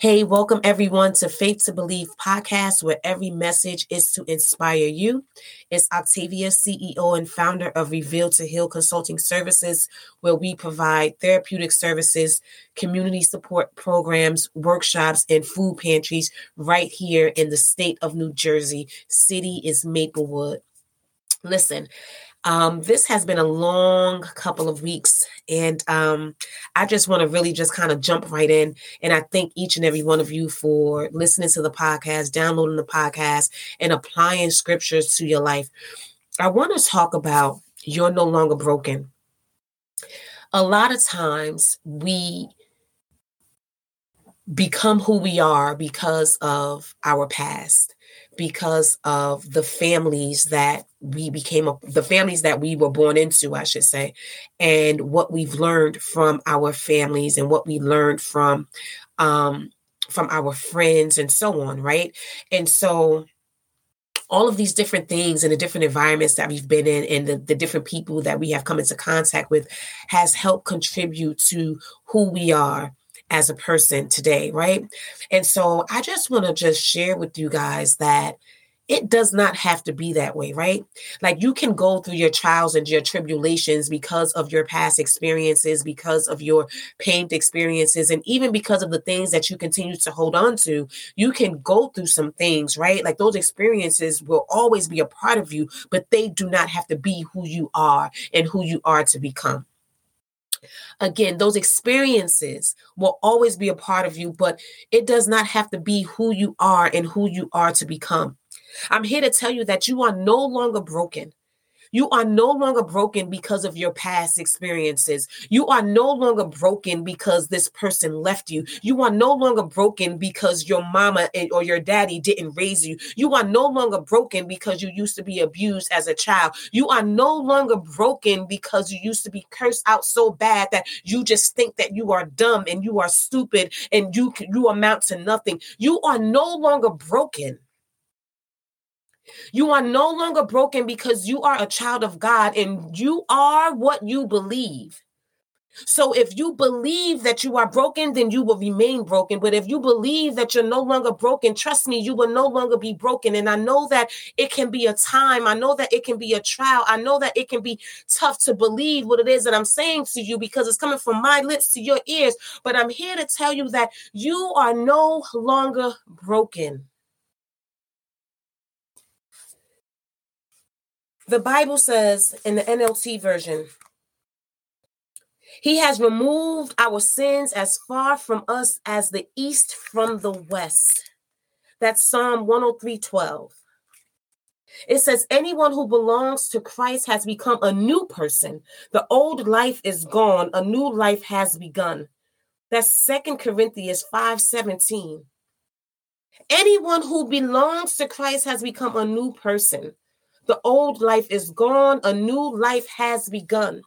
Hey, welcome everyone to Faith to Believe podcast, where every message is to inspire you. It's Octavia, CEO and founder of Reveal to Heal Consulting Services, where we provide therapeutic services, community support programs, workshops, and food pantries right here in the state of New Jersey. City is Maplewood. Listen, um, this has been a long couple of weeks, and um, I just want to really just kind of jump right in. And I thank each and every one of you for listening to the podcast, downloading the podcast, and applying scriptures to your life. I want to talk about you're no longer broken. A lot of times we become who we are because of our past because of the families that we became the families that we were born into i should say and what we've learned from our families and what we learned from um from our friends and so on right? And so all of these different things and the different environments that we've been in and the, the different people that we have come into contact with has helped contribute to who we are as a person today, right? And so I just want to just share with you guys that it does not have to be that way, right? Like you can go through your trials and your tribulations because of your past experiences, because of your pain experiences, and even because of the things that you continue to hold on to. You can go through some things, right? Like those experiences will always be a part of you, but they do not have to be who you are and who you are to become. Again, those experiences will always be a part of you, but it does not have to be who you are and who you are to become. I'm here to tell you that you are no longer broken. You are no longer broken because of your past experiences. You are no longer broken because this person left you. You are no longer broken because your mama or your daddy didn't raise you. You are no longer broken because you used to be abused as a child. You are no longer broken because you used to be cursed out so bad that you just think that you are dumb and you are stupid and you you amount to nothing. You are no longer broken you are no longer broken because you are a child of God and you are what you believe. So if you believe that you are broken, then you will remain broken. But if you believe that you're no longer broken, trust me, you will no longer be broken. And I know that it can be a time. I know that it can be a trial. I know that it can be tough to believe what it is that I'm saying to you because it's coming from my lips to your ears. But I'm here to tell you that you are no longer broken. The Bible says in the NLT version, He has removed our sins as far from us as the east from the west. That's Psalm 103 12. It says, Anyone who belongs to Christ has become a new person. The old life is gone, a new life has begun. That's Second Corinthians 5 17. Anyone who belongs to Christ has become a new person. The old life is gone, a new life has begun.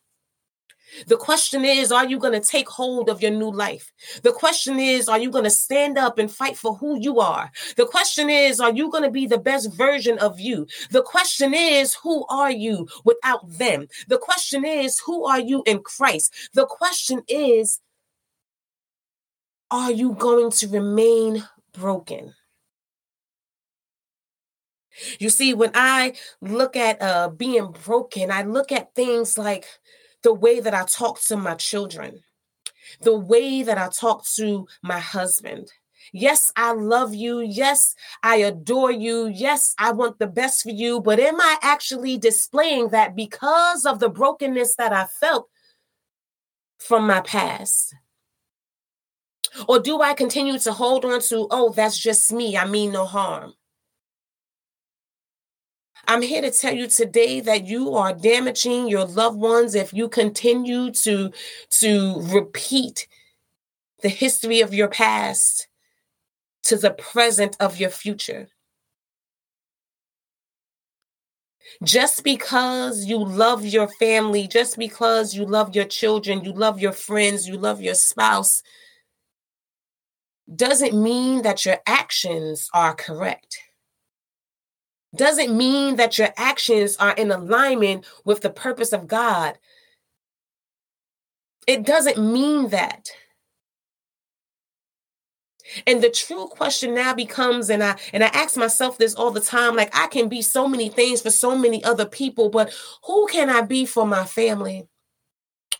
The question is, are you going to take hold of your new life? The question is, are you going to stand up and fight for who you are? The question is, are you going to be the best version of you? The question is, who are you without them? The question is, who are you in Christ? The question is, are you going to remain broken? You see, when I look at uh, being broken, I look at things like the way that I talk to my children, the way that I talk to my husband. Yes, I love you. Yes, I adore you. Yes, I want the best for you. But am I actually displaying that because of the brokenness that I felt from my past? Or do I continue to hold on to, oh, that's just me. I mean no harm? I'm here to tell you today that you are damaging your loved ones if you continue to to repeat the history of your past to the present of your future. Just because you love your family, just because you love your children, you love your friends, you love your spouse, doesn't mean that your actions are correct doesn't mean that your actions are in alignment with the purpose of God. It doesn't mean that. And the true question now becomes, and I and I ask myself this all the time: like I can be so many things for so many other people, but who can I be for my family?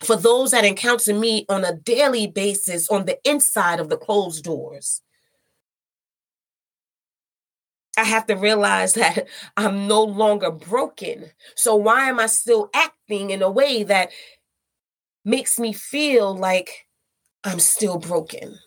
For those that encounter me on a daily basis on the inside of the closed doors. I have to realize that I'm no longer broken. So why am I still acting in a way that makes me feel like I'm still broken?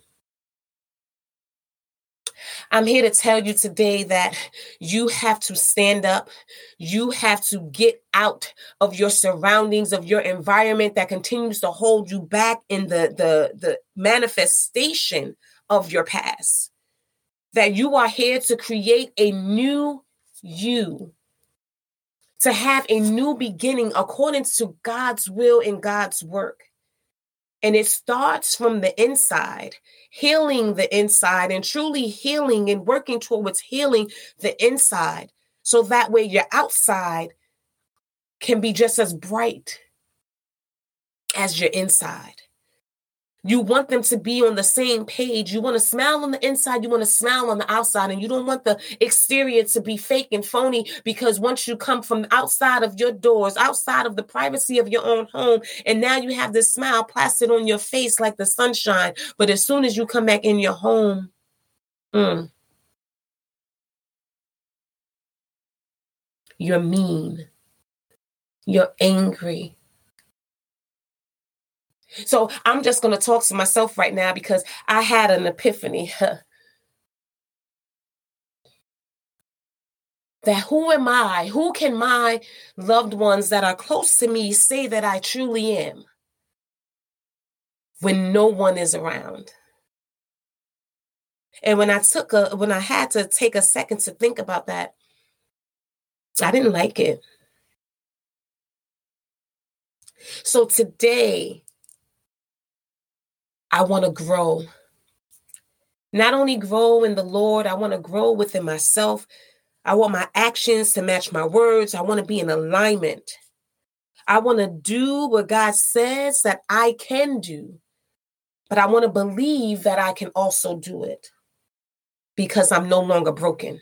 I'm here to tell you today that you have to stand up. You have to get out of your surroundings, of your environment that continues to hold you back in the, the, the manifestation of your past. That you are here to create a new you, to have a new beginning according to God's will and God's work. And it starts from the inside, healing the inside and truly healing and working towards healing the inside. So that way your outside can be just as bright as your inside. You want them to be on the same page. You want to smile on the inside, you want to smile on the outside, and you don't want the exterior to be fake and phony because once you come from outside of your doors, outside of the privacy of your own home, and now you have this smile plastered on your face like the sunshine, but as soon as you come back in your home, mm, you're mean, you're angry, so I'm just going to talk to myself right now because I had an epiphany. that who am I? Who can my loved ones that are close to me say that I truly am when no one is around? And when I took a when I had to take a second to think about that, I didn't like it. So today, I want to grow. Not only grow in the Lord, I want to grow within myself. I want my actions to match my words. I want to be in alignment. I want to do what God says that I can do, but I want to believe that I can also do it because I'm no longer broken.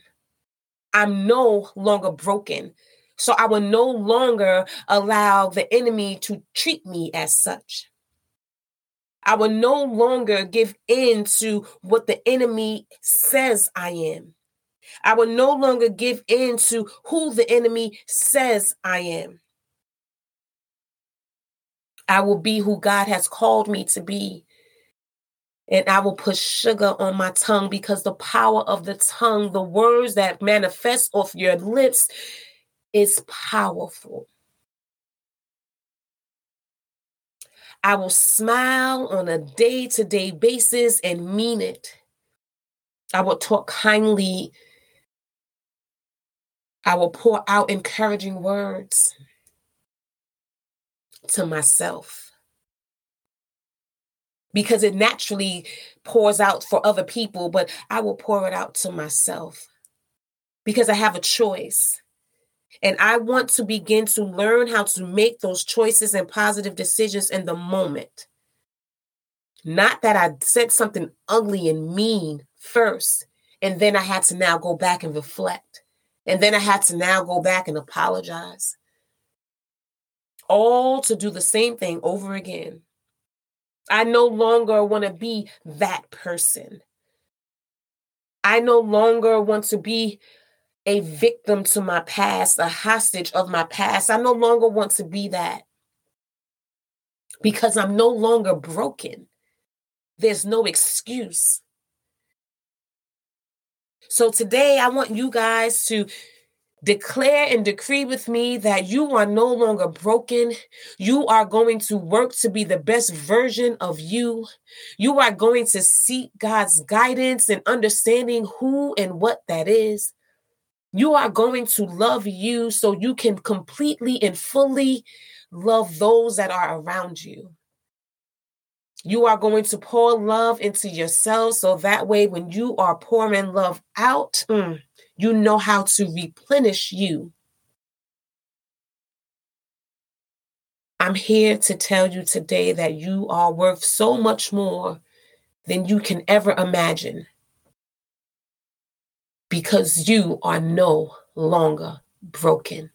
I'm no longer broken. So I will no longer allow the enemy to treat me as such. I will no longer give in to what the enemy says I am. I will no longer give in to who the enemy says I am. I will be who God has called me to be. And I will put sugar on my tongue because the power of the tongue, the words that manifest off your lips, is powerful. I will smile on a day to day basis and mean it. I will talk kindly. I will pour out encouraging words to myself because it naturally pours out for other people, but I will pour it out to myself because I have a choice. And I want to begin to learn how to make those choices and positive decisions in the moment. Not that I said something ugly and mean first, and then I had to now go back and reflect. And then I had to now go back and apologize. All to do the same thing over again. I no longer want to be that person. I no longer want to be a victim to my past, a hostage of my past. I no longer want to be that because I'm no longer broken. There's no excuse. So today, I want you guys to declare and decree with me that you are no longer broken. You are going to work to be the best version of you. You are going to seek God's guidance and understanding who and what that is. You are going to love you so you can completely and fully love those that are around you. You are going to pour love into yourself so that way, when you are pouring love out, mm, you know how to replenish you. I'm here to tell you today that you are worth so much more than you can ever imagine. Because you are no longer broken.